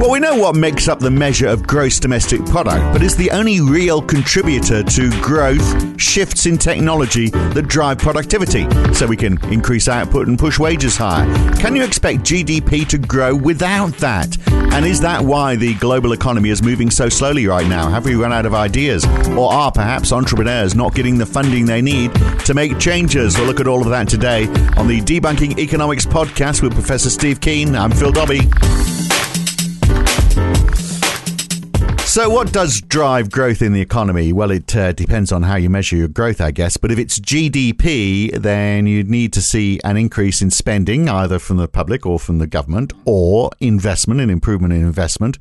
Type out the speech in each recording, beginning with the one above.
Well, we know what makes up the measure of gross domestic product, but is the only real contributor to growth shifts in technology that drive productivity so we can increase output and push wages higher. Can you expect GDP to grow without that? And is that why the global economy is moving so slowly right now? Have we run out of ideas? Or are perhaps entrepreneurs not getting the funding they need to make changes? We'll look at all of that today on the Debunking Economics podcast with Professor Steve Keen. I'm Phil Dobbie. So, what does drive growth in the economy? Well, it uh, depends on how you measure your growth, I guess. But if it's GDP, then you'd need to see an increase in spending, either from the public or from the government, or investment, an improvement in investment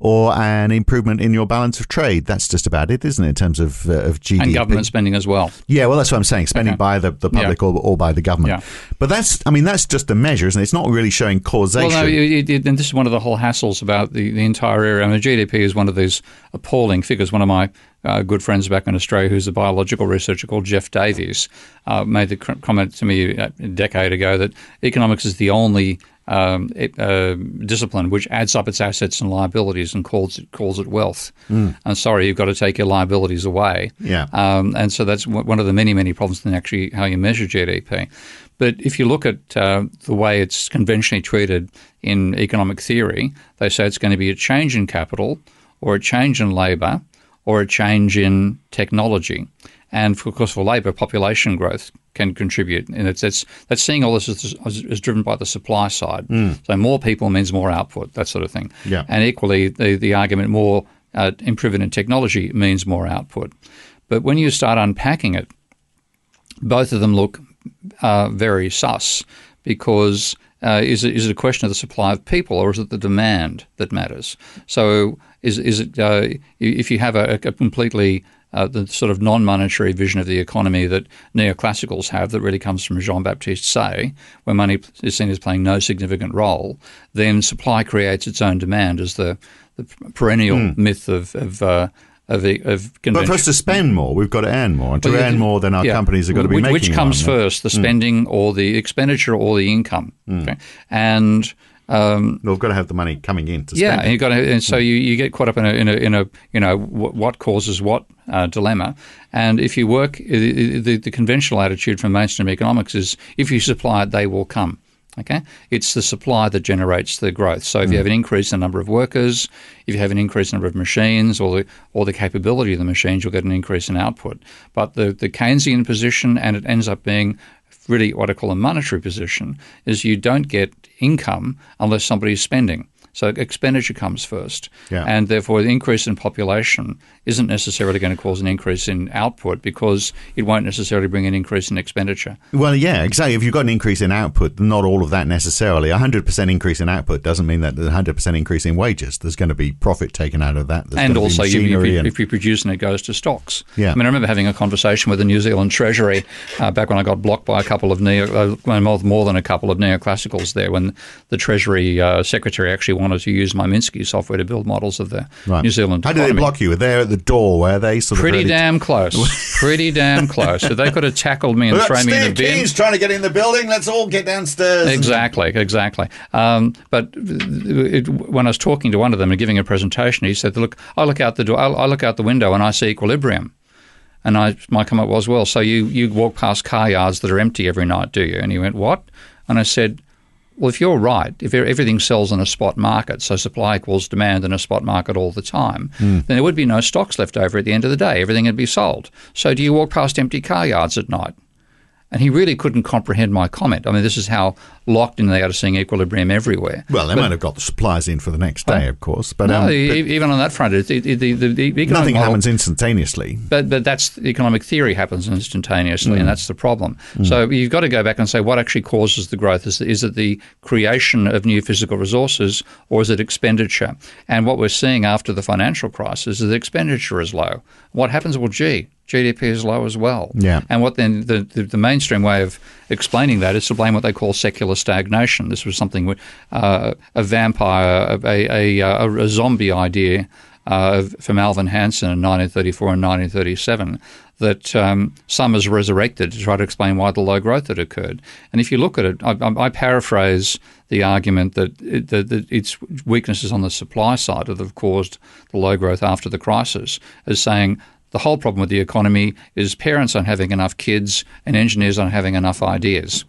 or an improvement in your balance of trade. That's just about it, isn't it, in terms of, uh, of GDP? And government spending as well. Yeah, well, that's what I'm saying, spending Okay. by the, the public Yeah. or, or by the government. Yeah. But that's, I mean, that's just a measure, isn't it? It's not really showing causation. Well, no, it, it, and this is one of the whole hassles about the, the entire area. I mean, GDP is one of these appalling figures. One of my uh, good friends back in Australia, who's a biological researcher called Jeff Davies, uh, made the cr- comment to me a decade ago that economics is the only um, uh, discipline which adds up its assets and liabilities and calls it calls it wealth. And sorry, you've got to take your liabilities away. Yeah. Um, and so that's one one of the many, many problems in actually how you measure GDP. But if you look at uh, the way it's conventionally treated in economic theory, they say it's going to be a change in capital or a change in labour or a change in technology. And for, of course, for labour, population growth can contribute, and it's, it's that's seeing all this as, as, as driven by the supply side. So more people means more output, that sort of thing. Yeah. And equally, the the argument more uh, improvement in technology means more output. But when you start unpacking it, both of them look uh, very sus because uh, is, it, is it a question of the supply of people or is it the demand that matters? So is, is it uh, if you have a, a completely uh, the sort of non-monetary vision of the economy that neoclassicals have, that really comes from Jean-Baptiste Say, where money is seen as playing no significant role, then supply creates its own demand, as the, the perennial myth of of, uh, of, of but for us to spend more, we've got to earn more. And to Well, earn more, then our yeah. companies have got to be which, making Which comes first, the spending or the expenditure or the income? Okay? And um, they? We've got to have the money coming in to yeah, spend. and you got to, and so you, you get caught up in a in a, in a you know what, what causes what uh, dilemma. And if you work, the, the, the conventional attitude from mainstream economics is if you supply it, they will come. Okay, it's the supply that generates the growth. So if you have an increase in the number of workers, if you have an increase in the number of machines, or the or the capability of the machines, you'll get an increase in output. But the the Keynesian position, and it ends up being really what I call a monetary position, is you don't get income unless somebody's spending. So expenditure comes first, Yeah. and therefore the increase in population isn't necessarily going to cause an increase in output because it won't necessarily bring an increase in expenditure. Well, yeah, exactly. If you've got an increase in output, not all of that necessarily. A 100% increase in output doesn't mean that there's a 100% increase in wages. There's going to be profit taken out of that. There's and going to be also, you, if, you, and- if you produce and it goes to stocks. Yeah. I mean, I remember having a conversation with the New Zealand Treasury uh, back when I got blocked by a couple of neo, uh, more, than a couple of neoclassicals there, when the Treasury uh, Secretary actually wanted to use my Minsky software to build models of the Right. New Zealand How did they block you? At the door where they sort of Pretty damn close. Pretty damn close. So they could have tackled me and Look, thrown me in the bin. Trying to get in the building. Let's all get downstairs. Exactly, exactly. Um, but it, when I was talking to one of them and giving a presentation, he said, "Look, I look out the door. I, I look out the window and I see equilibrium." And I, my comment was, "Well, so you you walk past car yards that are empty every night, do you?" And he went, "What?" And I said, "Well, if you're right, if everything sells in a spot market, so supply equals demand in a spot market all the time, hmm. then there would be no stocks left over at the end of the day. Everything would be sold. So do you walk past empty car yards at night?" And he really couldn't comprehend my comment. I mean, this is how locked in they are to seeing equilibrium everywhere. Well, they But- might have got the supplies in for the next day, of course, but, no, um, but even on that front, it, it, the, the, the nothing model- happens instantaneously. But but that's economic theory happens instantaneously, Mm. and that's the problem. So you've got to go back and say what actually causes the growth. Is is it the creation of new physical resources, or is it expenditure? And what we're seeing after the financial crisis is that expenditure is low. What happens? Well, gee, GDP is low as well. Yeah. And what then the, the, the mainstream way of explaining that is to blame what they call secular stagnation. This was something uh, a vampire, a, a, a, a zombie idea uh, from Alvin Hansen in 1934 and 1937 that um, Summers resurrected to try to explain why the low growth had occurred. And if you look at it, I, I, I paraphrase the argument that, it, that, that its weaknesses on the supply side that have caused the low growth after the crisis as saying the whole problem with the economy is parents aren't having enough kids and engineers aren't having enough ideas.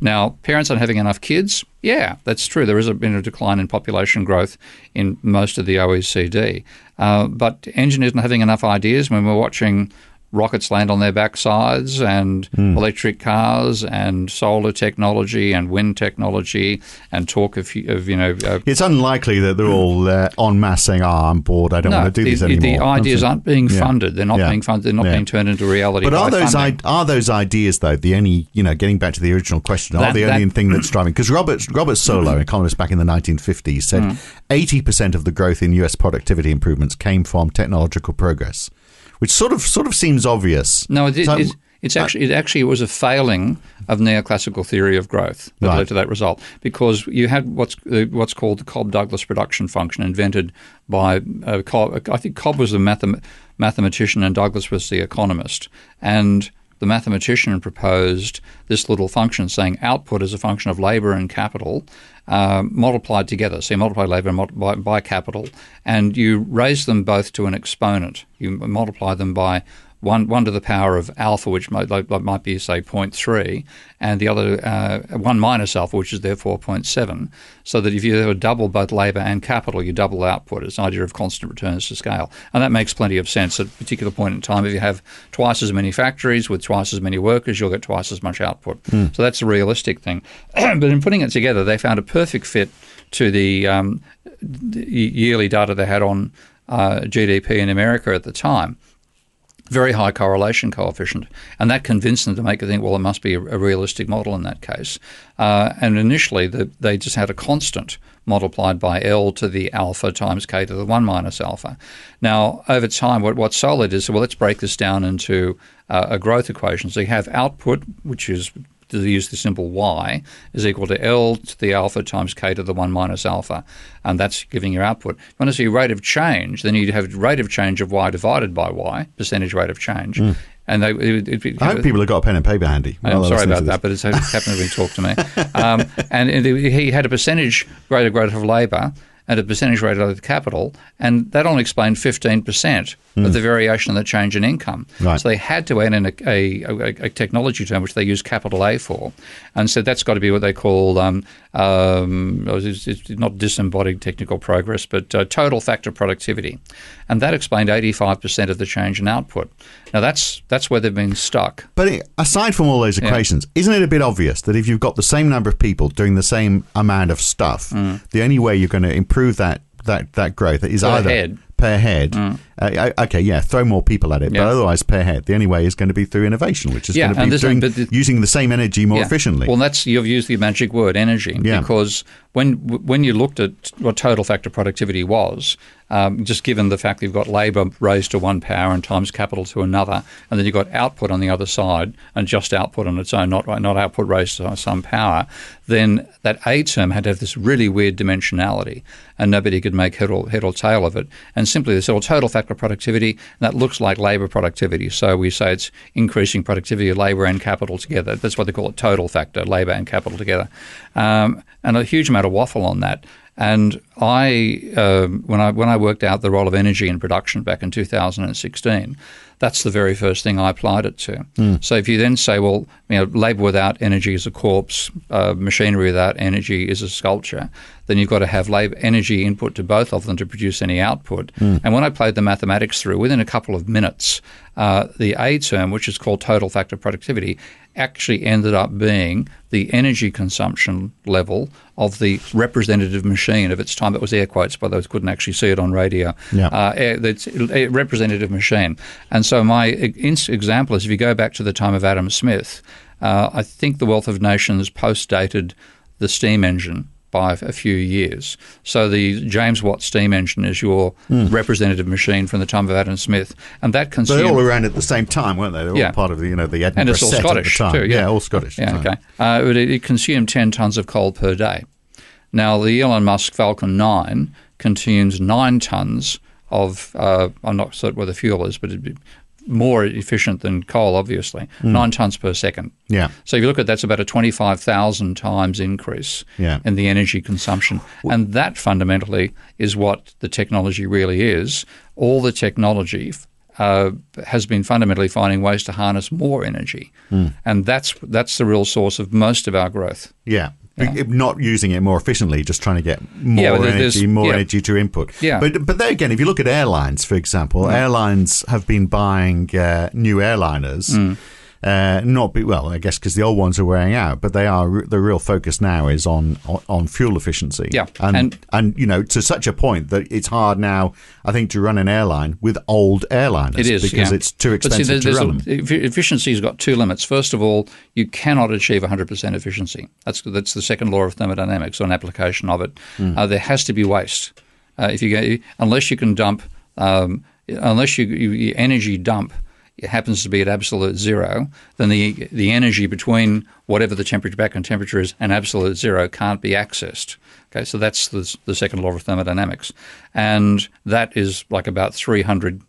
Now, parents aren't having enough kids. Yeah, that's true. There has been a decline in population growth in most of the OECD. Uh, but engineers aren't having enough ideas when we're watching rockets land on their backsides and electric cars and solar technology and wind technology and talk of, of you know, uh, It's unlikely that they're all uh, en masse saying, "Oh, I'm bored. I don't no, want to do the, this anymore." the ideas aren't being Yeah. funded. They're not Yeah. being funded. They're not Yeah. being turned into reality. But are those. I- are those ideas though the only you know getting back to the original question are the that- only thing that's driving because Robert Robert Solow, economist back in the 1950s, said Mm. 80 percent of the growth in U.S. productivity improvements came from technological progress, which sort of sort of seems obvious. No, it, So- it's, it's actually it actually was a failing of neoclassical theory of growth that Right. led to that result because you had what's what's called the Cobb Douglas production function invented by uh, Cobb. I think Cobb was the mathem- mathematician and Douglas was the economist, and the mathematician proposed this little function saying output is a function of labor and capital um, multiplied together. So you multiply labor multiply by capital, and you raise them both to an exponent. You multiply them by one, one to the power of alpha, which might, like, might be, say, 0.3, and the other uh, 1 minus alpha, which is therefore 0.7, so that if you ever double both labour and capital, you double output. It's an idea of constant returns to scale. And that makes plenty of sense. At a particular point in time, if you have twice as many factories with twice as many workers, you'll get twice as much output. So that's a realistic thing. but in putting it together, they found a perfect fit to the, um, the yearly data they had on uh, GDP in America at the time very high correlation coefficient, and that convinced them to make it think, well, it must be a, a realistic model in that case. Uh, and initially, the, they just had a constant multiplied by L to the alpha times k to the 1 minus alpha. Now, over time, what, what's solid is, well, let's break this down into uh, a growth equation. So you have output, which is to use the symbol y is equal to L to the alpha times k to the 1 minus alpha, and that's giving your output. If you want to see rate of change, then you'd have rate of change of y divided by y, percentage rate of change. And they, it, it, it, I hope people have got a pen and paper handy. I'm sorry about that, but it's happened to be talked to me. Um, and he had a percentage rate of growth of labour and a percentage rate of the capital, and that only explained 15% of the variation in the change in income. Right. So they had to add in a, a, a, a technology term, which they use capital A for, and so that's got to be what they call um, um, it's, it's not disembodied technical progress, but uh, total factor productivity, and that explained 85% of the change in output. Now that's that's where they've been stuck. But aside from all those equations, isn't it a bit obvious that if you've got the same number of people doing the same amount of stuff, the only way you're going to improve that that that growth is either. Per head. Uh, okay, yeah, throw more people at it, Yeah. but otherwise per head. The only way is going to be through innovation, which is Yeah, going to be doing, the- using the same energy more Yeah. efficiently. Well, that's you've used the magic word energy because when when you looked at what total factor productivity was, um, just given the fact that you've got labour raised to one power and times capital to another, and then you've got output on the other side and just output on its own, not not output raised to some power, then that A term had to have this really weird dimensionality, and nobody could make head or, head or tail of it. And simply they said, well, total factor productivity, that looks like labour productivity. So we say it's increasing productivity of labour and capital together. That's what they call it, total factor, labour and capital together. Um, and a huge amount of waffle on that. And I, um, when I when I worked out the role of energy in production back in 2016, That's the very first thing I applied it to. So if you then say, well, you know, labour without energy is a corpse, uh, machinery without energy is a sculpture, then you've got to have labor, energy input to both of them to produce any output. And when I played the mathematics through, within a couple of minutes, uh, the A term, which is called total factor productivity, actually ended up being the energy consumption level of the representative machine of its time. It was air quotes, by those couldn't actually see it on radio. Yeah. Uh, it's a representative machine. And so my example is if you go back to the time of Adam Smith, uh, I think the Wealth of Nations post dated the steam engine by a few years. So the James Watt steam engine is your representative machine from the time of Adam Smith, and that consumed. Consumed. all around at the same time, weren't they? They're Yeah. all part of the, you know, the Edinburgh and it's all set Scottish at the time. too. Yeah, all Scottish. Yeah, at the time. okay. Uh, it, it consumed ten tons of coal per day. Now the Elon Musk Falcon 9 consumes nine tons of. Uh, I'm not certain where the fuel is, but it'd be more efficient than coal, obviously. Nine tons per second. Yeah. So if you look at that's about a 25,000 times increase Yeah. in the energy consumption. And that fundamentally is what the technology really is. All the technology uh, has been fundamentally finding ways to harness more energy. Hmm. And that's, that's the real source of most of our growth. Yeah. Be- Not using it more efficiently, just trying to get more Yeah, energy, more yeah. energy to input. Yeah. But but then again, if you look at airlines, for example, airlines have been buying uh, new airliners. Mm. Uh, not be, well, I guess because the old ones are wearing out, but they are the real focus now is on on, on fuel efficiency. Yeah, and, and and- you know to such a point that it's hard now, I think, to run an airline with old airliners It is because yeah. it's too see, expensive there's- to run a- Efficiency's got two limits. First of all, you cannot achieve 100% efficiency. That's that's the second law of thermodynamics or an application of it. Hmm. Uh, there has to be waste. Uh, if you go, unless you can dump, um, unless you, you energy dump happens to be at absolute zero, then the the energy between whatever the temperature background temperature is and absolute zero can't be accessed. Okay, so that's the, the second law of thermodynamics, and that is like about 300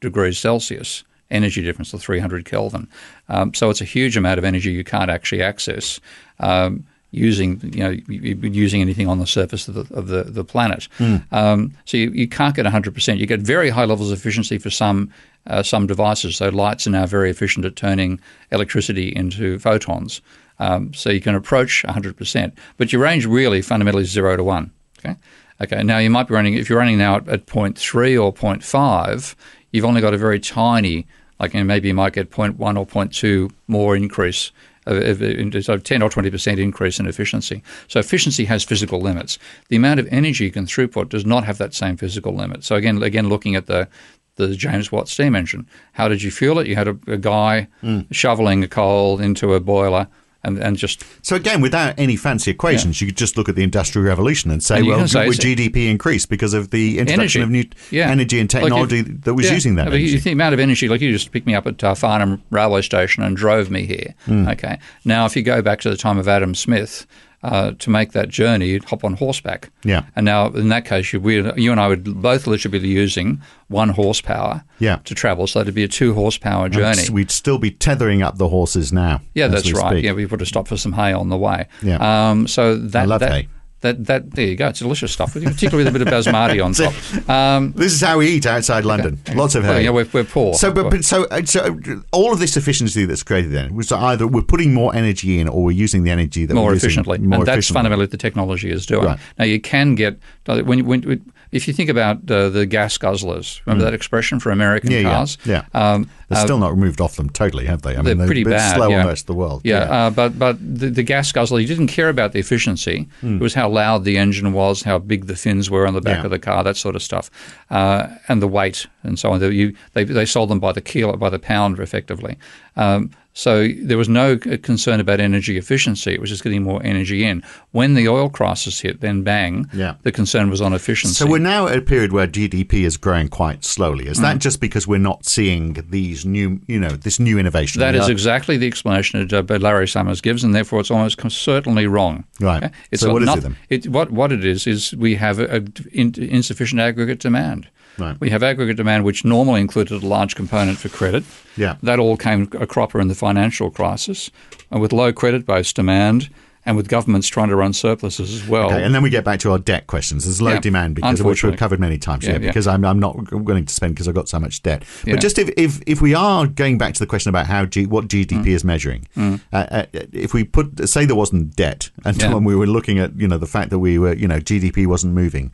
degrees Celsius energy difference to 300 Kelvin. Um, so it's a huge amount of energy you can't actually access um, using you know using anything on the surface of the of the, the planet. Um, so you, you can't get 100 percent. You get very high levels of efficiency for some. Uh, some devices, so lights are now very efficient at turning electricity into photons. Um, so you can approach 100%, but your range really fundamentally is zero to one. Okay. Okay. Now you might be running if you're running now at, at 0.3 or 0.5, you've only got a very tiny, like you know, maybe you might get 0.1 or 0.2 more increase. So 10 or 20 percent increase in efficiency. So efficiency has physical limits. The amount of energy you can throughput does not have that same physical limit. So again, again, looking at the the James Watt steam engine, how did you fuel it? You had a, a guy shoveling a coal into a boiler and, and just So again, without any fancy equations, you could just look at the Industrial Revolution and say, And well, say would GDP increase because of the introduction energy. of new Yeah. energy and Like if- technology that was yeah, using that energy? You think the amount of energy, like you just picked me up at uh, Farnham railway station and drove me here. Hmm. Okay. Now, if you go back to the time of Adam Smith, uh, to make that journey, you'd hop on horseback. Yeah. And now, in that case, you, we, you and I would both literally be using one horsepower Yeah. to travel. So it'd be a two horsepower journey. We'd- We'd still be tethering up the horses now. Yeah, that's right. speak. Yeah, we put a stop for some hay on the way. Yeah. Um, so that love that, hay. That, that there you go. It's delicious stuff, particularly with a bit of basmati on top. Um, This is how we eat outside London. Lots of hay. well, yeah, we're, we're poor. So, but, but so, uh, so uh, all of this efficiency that's created then was either we're putting more energy in or we're using the energy that more we're using efficiently, more and that's fundamentally what the technology is doing. Right. Now you can get when, when if you think about uh, the gas guzzlers. Remember that expression for American Mm. Yeah, yeah, cars? yeah. Um, They're uh, still not removed off them totally, have they? I they're mean, pretty they're bad. slow yeah. on rest of the world. Yeah, Uh, but but the, the gas guzzler, you didn't care about the efficiency. It was how loud the engine was, how big the fins were on the back Yeah. of the car, that sort of stuff, uh, and the weight and so on. They, you, they they sold them by the kilo, by the pound, effectively. Um, so there was no concern about energy efficiency. It was just getting more energy in. When the oil crisis hit, then bang, Yeah. the concern was on efficiency. So we're now at a period where GDP is growing quite slowly. Is Mm. that just because we're not seeing these new, you know, this new innovation? That is exactly the explanation that uh, Larry Summers gives, and therefore it's almost certainly wrong. Right. It's So what is not- it then? It, what, what it is is we have a, a in, insufficient aggregate demand. Right. We have aggregate demand, which normally included a large component for credit. Yeah. That all came a cropper in the financial crisis, and with low credit-based demand and with governments trying to run surpluses as well. Okay, and then we get back to our debt questions. There's low Yeah, demand because which we've covered many times. Yeah, Yeah, yeah. because I'm, I'm not willing to spend because I've got so much debt. But just if, if if we are going back to the question about how G, what GDP Mm. is measuring, uh, uh, if we put say there wasn't debt, and when we were looking at you know the fact that we were you know GDP wasn't moving,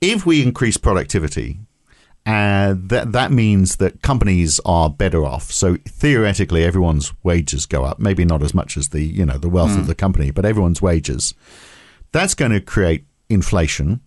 if we increase productivity. Uh, that that means that companies are better off. So theoretically, everyone's wages go up. Maybe not as much as the you know the wealth Mm. of the company, but everyone's wages. That's going to create inflation,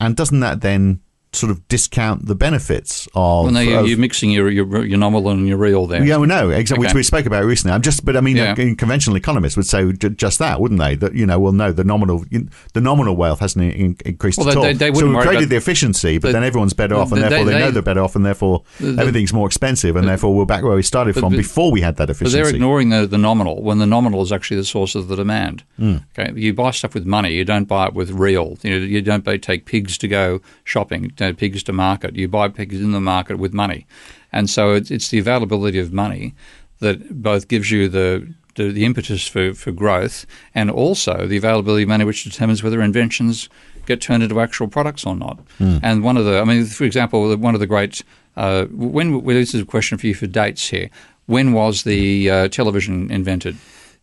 and doesn't that then sort of discount the benefits of? well, no, you're, of- you're mixing your, your your nominal and your real there. yeah, well, no, exactly, which we spoke about recently. I'm just, but I mean, Yeah. uh, conventional economists would say just that, wouldn't they? That you know, well, no, the nominal, the nominal wealth hasn't in- increased Well, at they- all. they- they so we created about- the efficiency, but the- then everyone's better off, and therefore they- know they- they're better off, and therefore the- everything's more expensive, and therefore we're back where we started but- from but- before we had that But efficiency. they're ignoring the, the nominal when the nominal is actually the source of the demand. Hmm. Okay, you buy stuff with money. You don't buy it with real. You, know, you don't buy, take pigs to go shopping, you know, pigs to market. You buy pigs in the market with money, and so it's, it's the availability of money that both gives you the the, the impetus for, for growth and also the availability of money which determines whether inventions get turned into actual products or not. And one of the, I mean, for example, one of the great, uh, when, well, this is a question for you for dates here. When was the uh, television invented?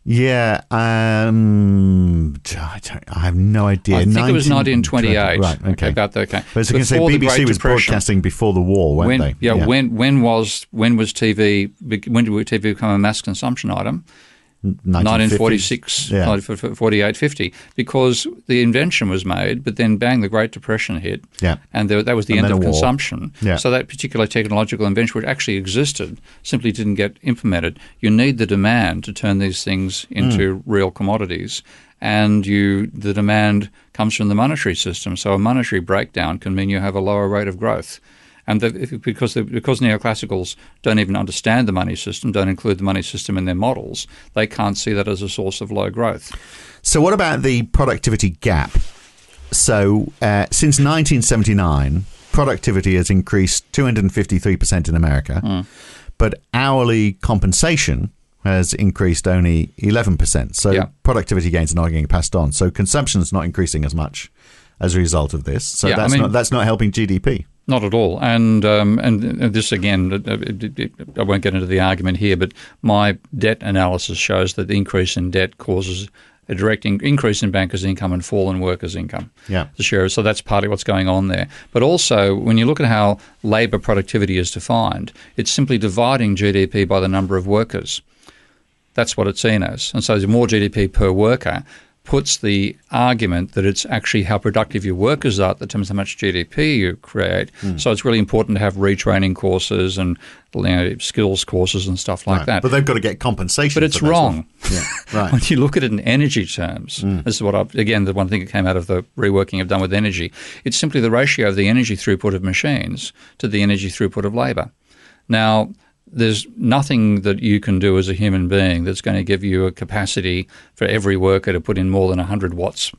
Yeah, um, I, don't, I have no idea. I think it was 1920. 1928. Right, okay. about the okay. But as I can say, Before the BBC was broadcasting before the war, weren't when, they? Yeah, when when was when was TV when did TV become a mass consumption item? 1946, Yeah. 1948, 50, because the invention was made, but then bang, the Great Depression hit, Yeah. and there, that was the And end of consumption. Yeah. So that particular technological invention, which actually existed, simply didn't get implemented. You need the demand to turn these things into real commodities, and you the demand comes from the monetary system. So a monetary breakdown can mean you have a lower rate of growth. And if- because the, because neoclassicals don't even understand the money system, don't include the money system in their models, they can't see that as a source of low growth. So, what about the productivity gap? So, uh, since 1979, productivity has increased 253% in America, Hmm. but hourly compensation has increased only 11%. So, Yeah. productivity gains are not getting passed on. So, consumption is not increasing as much as a result of this. So, Yeah, I that's, mean- not, that's not helping GDP. Not at all. And um, and this again, I won't get into the argument here, but my debt analysis shows that the increase in debt causes a direct in- increase in bankers' income and fall in workers' income. Yeah. The share. So that's partly what's going on there. But also, when you look at how labour productivity is defined, it's simply dividing GDP by the number of workers. That's what it's seen as. And so, the more GDP per worker puts the argument that it's actually how productive your workers are that determines how much GDP you create. Hmm. So, it's really important to have retraining courses and you know, skills courses and stuff like Right. that. But they've got to get compensation. But it's wrong. Yeah, right. when you look at it in energy terms, this is what I've, again the one thing that came out of the reworking I've done with energy. It's simply the ratio of the energy throughput of machines to the energy throughput of labour. Now, there's nothing that you can do as a human being that's going to give you a capacity for every worker to put in more than 100 watts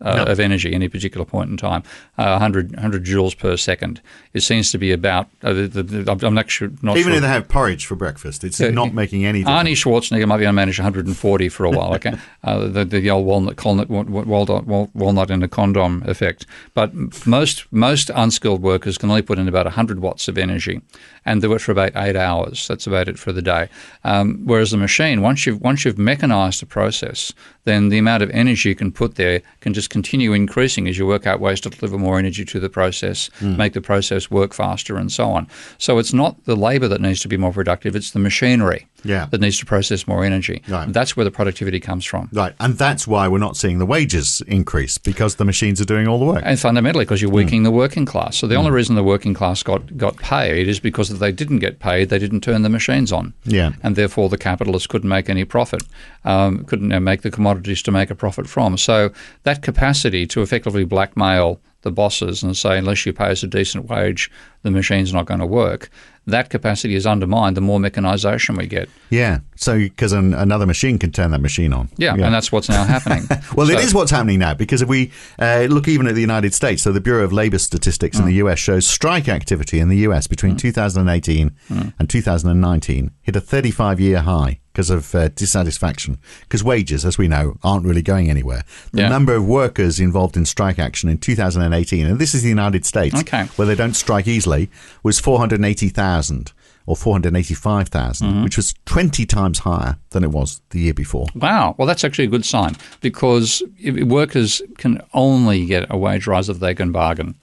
uh, of energy any particular point in time, uh, 100, 100 joules per second. It seems to be about, uh, the, the, the, I'm- not sure. Not Even sure. if they have porridge for breakfast, it's not making any difference. Arnie Schwarzenegger might be able to manage 140 for a while, okay? uh, the, the old walnut, walnut, walnut, walnut, in a condom effect. But most most unskilled workers can only put in about 100 watts of energy and do it for about eight hours. That's about it for the day. Um, whereas the machine, once you've, once you've mechanized a process, then the amount of energy you can put there can just continue increasing as you work out ways to deliver more energy to the process, hmm. make the process work faster, and so on. So it's not the labor that needs to be more productive, it's the machinery Yeah. that needs to process more energy. Right. That's where the productivity comes from. Right, and that's why we're not seeing the wages increase because the machines are doing all the work. And fundamentally, because you're weakening the working class. So the only reason the working class got, got paid is because if they didn't get paid, they didn't turn the machines on. Yeah. And therefore, the capitalists couldn't make any profit, um, couldn't make the commodities to make a profit from. So that capacity to effectively blackmail the bosses and say, unless you pay us a decent wage, the machine's not going to work, that capacity is undermined the more mechanization we get. Yeah, so because an, another machine can turn that machine on. Yeah, and that's what's now happening. Well, it So- is what's happening now because if we uh, look even at the United States, so the Bureau of Labor Statistics in the Mm. US shows strike activity in the US between 2018 and 2019 hit a 35 year high because of uh, dissatisfaction. Because wages, as we know, aren't really going anywhere. The Yeah. number of workers involved in strike action in 2018, and this is the United States, Okay. where they don't strike easily, was 480,000 or 485,000, Mm-hmm. which was 20 times higher than it was the year before. Wow. Well, that's actually a good sign because if- workers can only get a wage rise if they can bargain.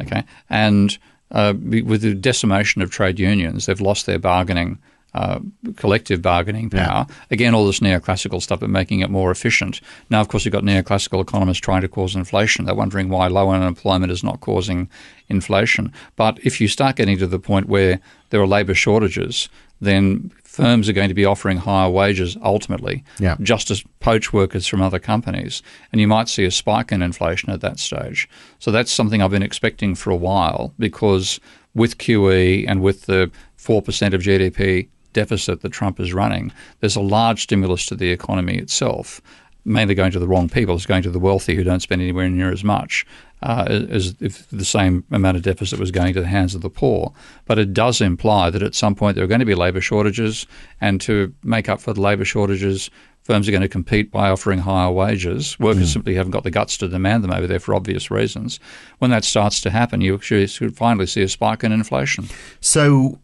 Okay. And uh, with the decimation of trade unions, they've lost their bargaining. Uh, collective bargaining power. Again, all this neoclassical stuff, but making it more efficient. Now, of course, you've got neoclassical economists trying to cause inflation. They're wondering why low unemployment is not causing inflation. But if you start getting to the point where there are labour shortages, then firms are going to be offering higher wages ultimately, Yeah. just as poach workers from other companies. And you might see a spike in inflation at that stage. So that's something I've been expecting for a while because with QE and with the 4% of GDP deficit that Trump is running, there's a large stimulus to the economy itself. Mainly going to the wrong people. It's going to the wealthy who don't spend anywhere near as much uh, as if the same amount of deficit was going to the hands of the poor. But it does imply that at some point there are going to be labour shortages, and to make up for the labour shortages, firms are going to compete by offering higher wages. Workers simply haven't got the guts to demand them over there for obvious reasons. When that starts to happen, you should finally see a spike in inflation. So,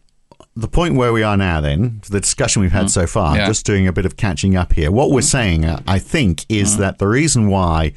the point where we are now, then, the discussion we've had so far, Mm. Yeah. Mm. just doing a bit of catching up here. What we're saying, uh, I think, is that the reason why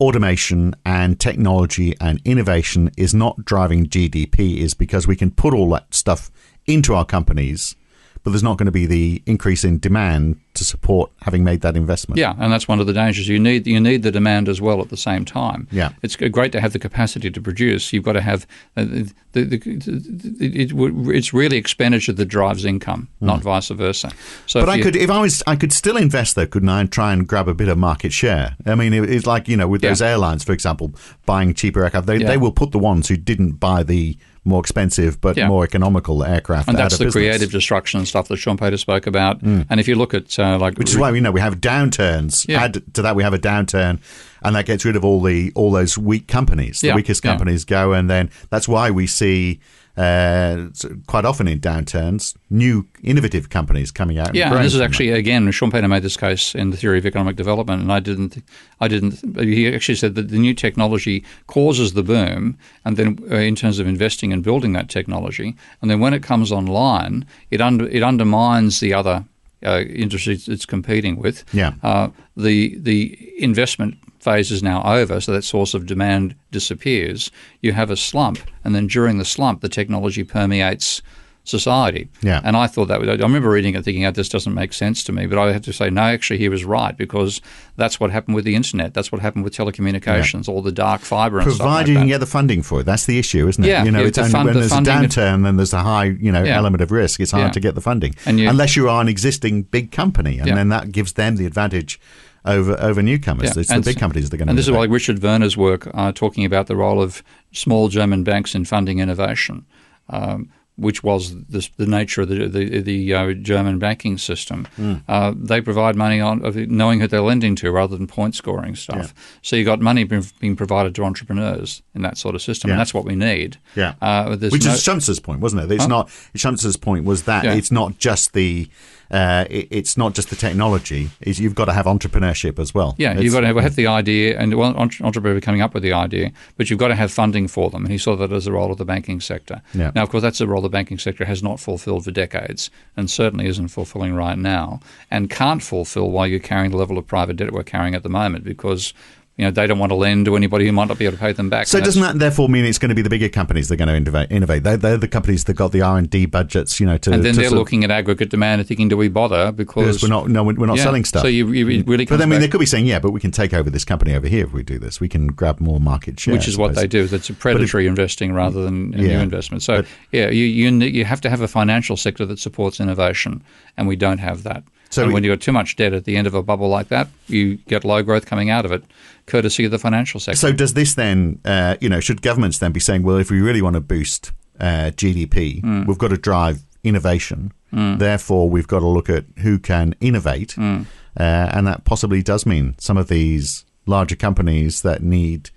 automation and technology and innovation is not driving GDP is because we can put all that stuff into our companies, but there's not going to be the increase in demand to support having made that investment. Yeah, and that's one of the dangers. You need you need the demand as well at the same time. Yeah. it's great to have the capacity to produce. You've got to have uh, the, the, the, it, it's really expenditure that drives income, not vice versa. So. But I you- could, if I was, I could still invest though, couldn't I, and try and grab a bit of market share? I mean, it, it's like you know, with Yeah. those airlines, for example, buying cheaper aircraft, they, Yeah. they will put the ones who didn't buy the more expensive but Yeah. more economical aircraft and that's the business. Creative destruction and stuff that Schumpeter spoke about. And if you look at uh, like Which is why we know we have downturns. Yeah. Add to that, we have a downturn, and that gets rid of all the all those weak companies. The Yeah, weakest companies go, and then that's why we see uh, quite often in downturns new innovative companies coming out. Yeah, and growing this is actually again Schumpeter made this case in the theory of economic development, and I didn't. I didn't. He actually said that the new technology causes the boom, and then uh, in terms of investing and building that technology, and then when it comes online, it under it undermines the other uh, industries it's competing with. Yeah. Uh, the the investment phase is now over, so that source of demand disappears. You have a slump, and then during the slump, the technology permeates society. Yeah. And I thought that was, I remember reading it thinking, oh, this doesn't make sense to me. But I had to say, no, actually, he was right because that's what happened with the internet. That's what happened with telecommunications, all the dark fiber and stuff Provided like you that. can get the funding for it, that's the issue, isn't it? Yeah, you know, yeah, it's the only fund- when the there's a downturn, then there's a high, you know, Yeah. element of risk. It's hard Yeah. to get the funding, And you- unless you are an existing big company, and Yeah. then that gives them the advantage over over newcomers. Yeah, It's the big companies that are going to. And this is why Richard Werner's work uh, talking about the role of small German banks in funding innovation, um, which was this, the nature of the the, the uh, German banking system. Hmm. Uh, they provide money on knowing who they're lending to rather than point scoring stuff. So you got money being, being provided to entrepreneurs in that sort of system, Yeah. and that's what we need. Yeah. uh, Which no- is Schumpeter's point, wasn't it? It's not Schumpeter's point was that Yeah. it's not just the uh, it, it's not just the technology. It's, you've got to have entrepreneurship as well. Yeah, It's- you've got to have, have the idea, and well, entre- entrepreneur coming up with the idea, but you've got to have funding for them. And he saw that as a role of the banking sector. Yeah. Now, of course, that's a role the banking sector has not fulfilled for decades, and certainly isn't fulfilling right now, and can't fulfill while you're carrying the level of private debt we're carrying at the moment, because you know they don't want to lend to anybody who might not be able to pay them back. So doesn't that therefore mean it's going to be the bigger companies that are going to innovate? innovate? They're, they're the companies that got the R and D budgets, you know, to And then to they're looking at aggregate demand and thinking, do we bother? Because because we're not no, we're not Yeah. selling stuff. So you, you mm. really but I mean, they could be saying, yeah, but we can take over this company over here if we do this. We can grab more market share. which is what they do. That's a predatory investing rather than a new investment. So yeah, you, you you have to have a financial sector that supports innovation, and we don't have that. So and we- when you've got too much debt at the end of a bubble like that, you get low growth coming out of it, courtesy of the financial sector. So does this then, uh, you know, should governments then be saying, well, if we really want to boost uh, GDP, Hmm. we've got to drive innovation. Therefore, we've got to look at who can innovate, Hmm. uh, and that possibly does mean some of these larger companies that need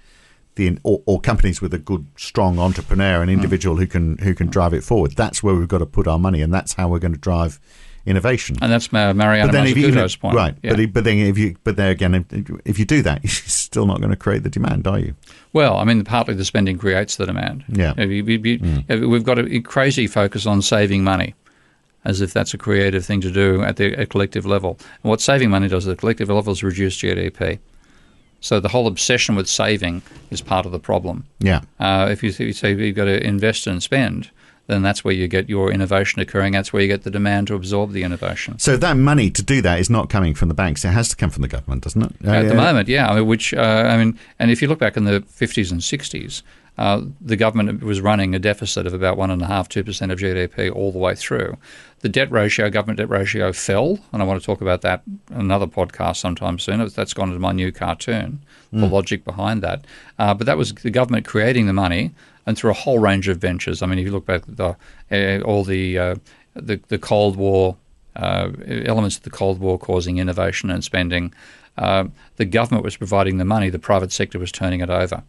the or, or companies with a good, strong entrepreneur, and an individual who can who can drive it forward. That's where we've got to put our money, and that's how we're going to drive innovation. And that's Mariana Mazzucato's point. Right. Yeah. But, but then if you but there again, if, if you do that, you're still not going to create the demand, are you? Well, I mean, partly the spending creates the demand. Yeah. mm. We've got a crazy focus on saving money as if that's a creative thing to do at the collective level. And what saving money does at the collective level is reduce GDP. So the whole obsession with saving is part of the problem. Yeah. Uh, if, you, if you say you've got to invest and spend, then that's where you get your innovation occurring. That's where you get the demand to absorb the innovation. So that money to do that is not coming from the banks. It has to come from the government, doesn't it? At uh, the moment, yeah. I mean, which uh, I mean, and if you look back in the 50s and 60s, uh, the government was running a deficit of about one and a half, two percent of GDP all the way through. The debt ratio, government debt ratio, fell, and I want to talk about that in another podcast sometime soon. That's gone into my new cartoon, mm. the logic behind that. Uh, but that was the government creating the money, and through a whole range of ventures. I mean, if you look back at the, uh, all the, uh, the, the Cold War uh, elements of the Cold War causing innovation and spending, uh, the government was providing the money, the private sector was turning it over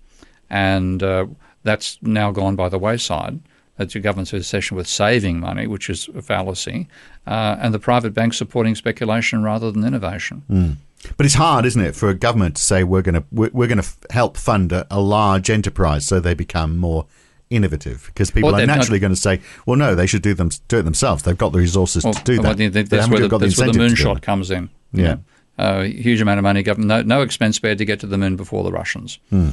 and uh, that's now gone by the wayside. That's your government's obsession with saving money, which is a fallacy, uh, and the private banks supporting speculation rather than innovation. Mm. But it's hard, isn't it, for a government to say we're going to we're, going to f- help fund a, a, large enterprise so they become more innovative because people well, are naturally not, going to say, well, no, they should do them do it themselves. They've got the resources well, to do that. Well, that's where the, that's where the moonshot comes in. Yeah, uh, huge amount of money, government, no, no expense spared to get to the moon before the Russians. Mm.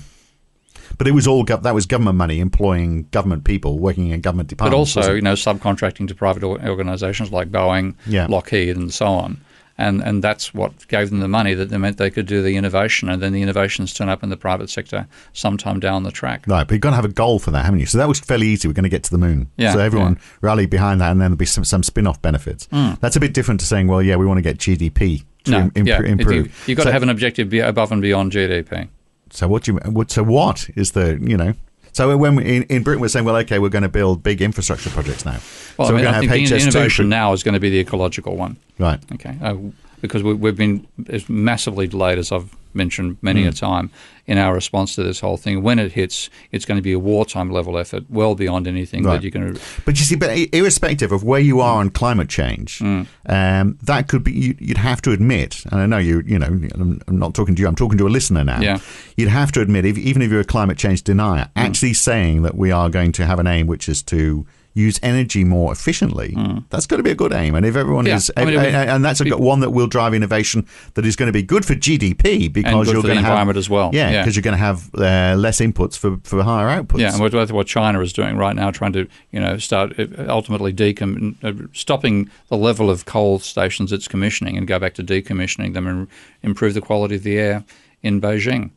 But it was all that was government money, employing government people, working in government departments. But also, you know, subcontracting to private organisations like Boeing, yeah. Lockheed, and so on. And and that's what gave them the money that they meant they could do the innovation, and then the innovations turn up in the private sector sometime down the track. Right, but you've got to have a goal for that, haven't you? So that was fairly easy. We're going to get to the moon. Yeah, so everyone yeah. rallied behind that, and then there'll be some, some spin-off benefits. Mm. That's a bit different to saying, well, yeah, we want to get GDP to no, Im- yeah. improve. You, have got so, to have an objective above and beyond GDP. So what do you? So what is the you know? So when we, in, in Britain we're saying, well, okay, we're going to build big infrastructure projects now. Well, so I mean, I think the innovation now is going to be the ecological one. Right. Okay. Uh, because we, have been massively delayed, as I've mentioned many mm. a time in our response to this whole thing. When it hits, it's going to be a wartime level effort, well beyond anything right. that you can. But you see, but irrespective of where you are on climate change, mm. um, that could be you'd have to admit. And I know you, you know, I'm not talking to you. I'm talking to a listener now. Yeah. You'd have to admit, if, even if you're a climate change denier, mm. actually saying that we are going to have an aim which is to use energy more efficiently, mm. that's got to be a good aim. And if everyone yeah. is, I mean, and that's a, one that will drive innovation that is going to be good for GDP because you're going to environment as well. Yeah, because yeah. you're going to have uh, less inputs for, for higher outputs. Yeah, and what, what China is doing right now, trying to you know start uh, ultimately decom- uh, stopping the level of coal stations it's commissioning and go back to decommissioning them and improve the quality of the air in Beijing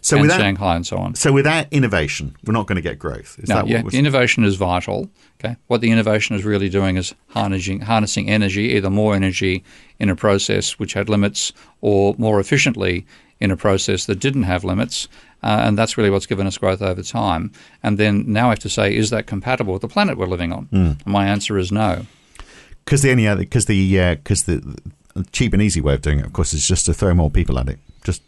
so and without, Shanghai and so on. So without innovation, we're not going to get growth. Is no, yeah, innovation is vital. Okay, what the innovation is really doing is harnessing harnessing energy, either more energy in a process which had limits, or more efficiently in a process that didn't have limits. Uh, and that's really what's given us growth over time. And then now I have to say, is that compatible with the planet we're living on? Mm. my answer is no. Because the only other, because the because uh, the cheap and easy way of doing it, of course, is just to throw more people at it just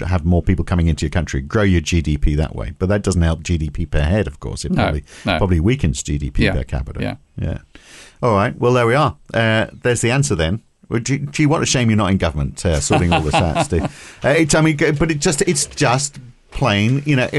have more people coming into your country, grow your GDP that way. But that doesn't help GDP per head, of course. It no, probably no. probably weakens GDP yeah, per capita. Yeah. Yeah. All right. Well, there we are. Uh, there's the answer then. Well, gee, gee, what a shame you're not in government uh, sorting all this out, Steve. Uh, it's, I mean, but it just it's just plain, you know,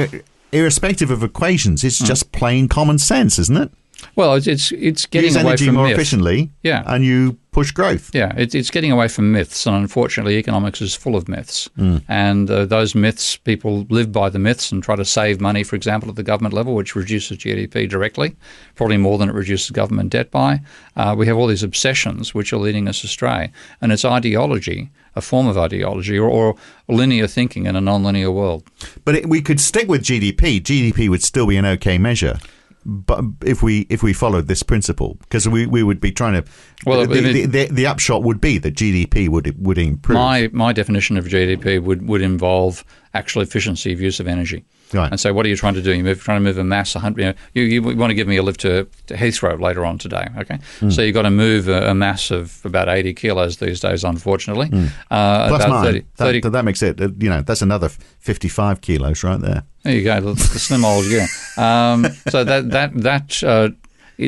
irrespective of equations, it's mm. just plain common sense, isn't it? Well, it's it's, it's getting Use away energy from more myth. efficiently, yeah, and you push growth. Yeah, it's it's getting away from myths, and unfortunately, economics is full of myths. Mm. And uh, those myths, people live by the myths and try to save money, for example, at the government level, which reduces GDP directly, probably more than it reduces government debt by. Uh, we have all these obsessions which are leading us astray, and it's ideology a form of ideology or, or, linear thinking in a non-linear world. But it, we could stick with GDP. GDP would still be an okay measure but if we if we followed this principle, because we, we would be trying to, well, the, the, the, the, upshot would be that GDP would would improve. My my definition of GDP would, would involve actual efficiency of use of energy. Right. And so, what are you trying to do? You're trying to move a mass. You, know, you, you, want to give me a lift to, to Heathrow later on today. Okay. Mm. So you've got to move a, a, mass of about 80 kilos these days, unfortunately. Mm. Uh, Plus mine. 30, 30 that, that, makes it. You know, that's another 55 kilos right there. There you go. The, the slim old yeah. Um, so that that that. Uh,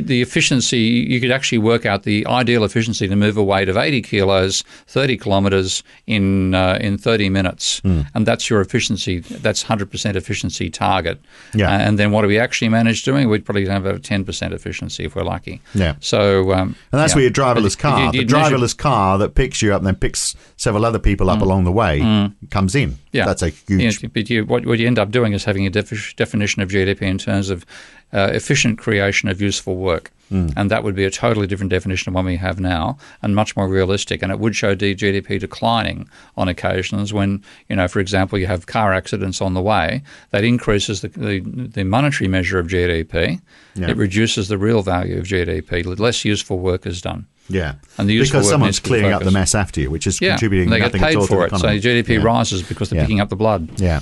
the efficiency, you could actually work out the ideal efficiency to move a weight of 80 kilos, 30 kilometres in uh, in 30 minutes, Mm. and that's your efficiency. That's 100% efficiency target. Yeah. Uh, and then what do we actually manage doing? We'd probably have a 10% efficiency if we're lucky. Yeah. So, um, And that's yeah. where your driverless car, you- the you'd measure- driverless car that picks you up and then picks several other people up along the way, comes in. Mm. Yeah, That's a huge. Yeah, but you, what, what you end up doing is having a defi- definition of GDP in terms of uh, efficient creation of useful work, and that would be a totally different definition of one we have now, and much more realistic. And it would show GDP declining on occasions when, you know, for example, you have car accidents on the way. That increases the the, the monetary measure of GDP. Yeah. It reduces the real value of GDP. Less useful work is done. Yeah. And the useful because work someone's clearing up the mess after you, which is Yeah, contributing they get nothing at paid all to for the it, so. GDP Yeah. rises because they're Yeah. picking up the blood. Yeah.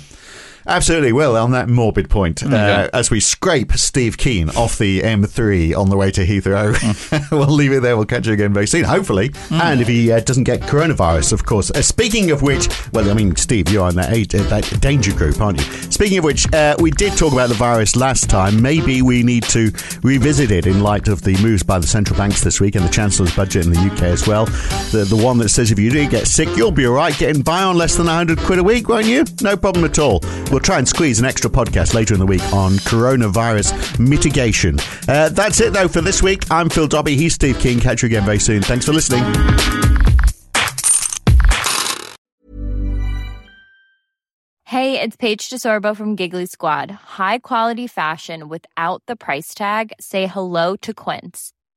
Absolutely. Well, on that morbid point, uh, Okay. as we scrape Steve Keen off the M3 on the way to Heathrow, Mm. we'll leave it there. We'll catch you again very soon, hopefully. Mm. And if he uh, doesn't get coronavirus, of course. Uh, speaking of which, well, I mean, Steve, you're in that, uh, that danger group, aren't you? Speaking of which, uh, we did talk about the virus last time. Maybe we need to revisit it in light of the moves by the central banks this week and the Chancellor's budget in the UK as well. The, the one that says if you do get sick, you'll be all right getting by on less than 100 quid a week, won't you? No problem at all. We'll try and squeeze an extra podcast later in the week on coronavirus mitigation. Uh, that's it, though, for this week. I'm Phil Dobbie. He's Steve Keen. Catch you again very soon. Thanks for listening. Hey, it's Paige DeSorbo from Giggly Squad. High quality fashion without the price tag. Say hello to Quince.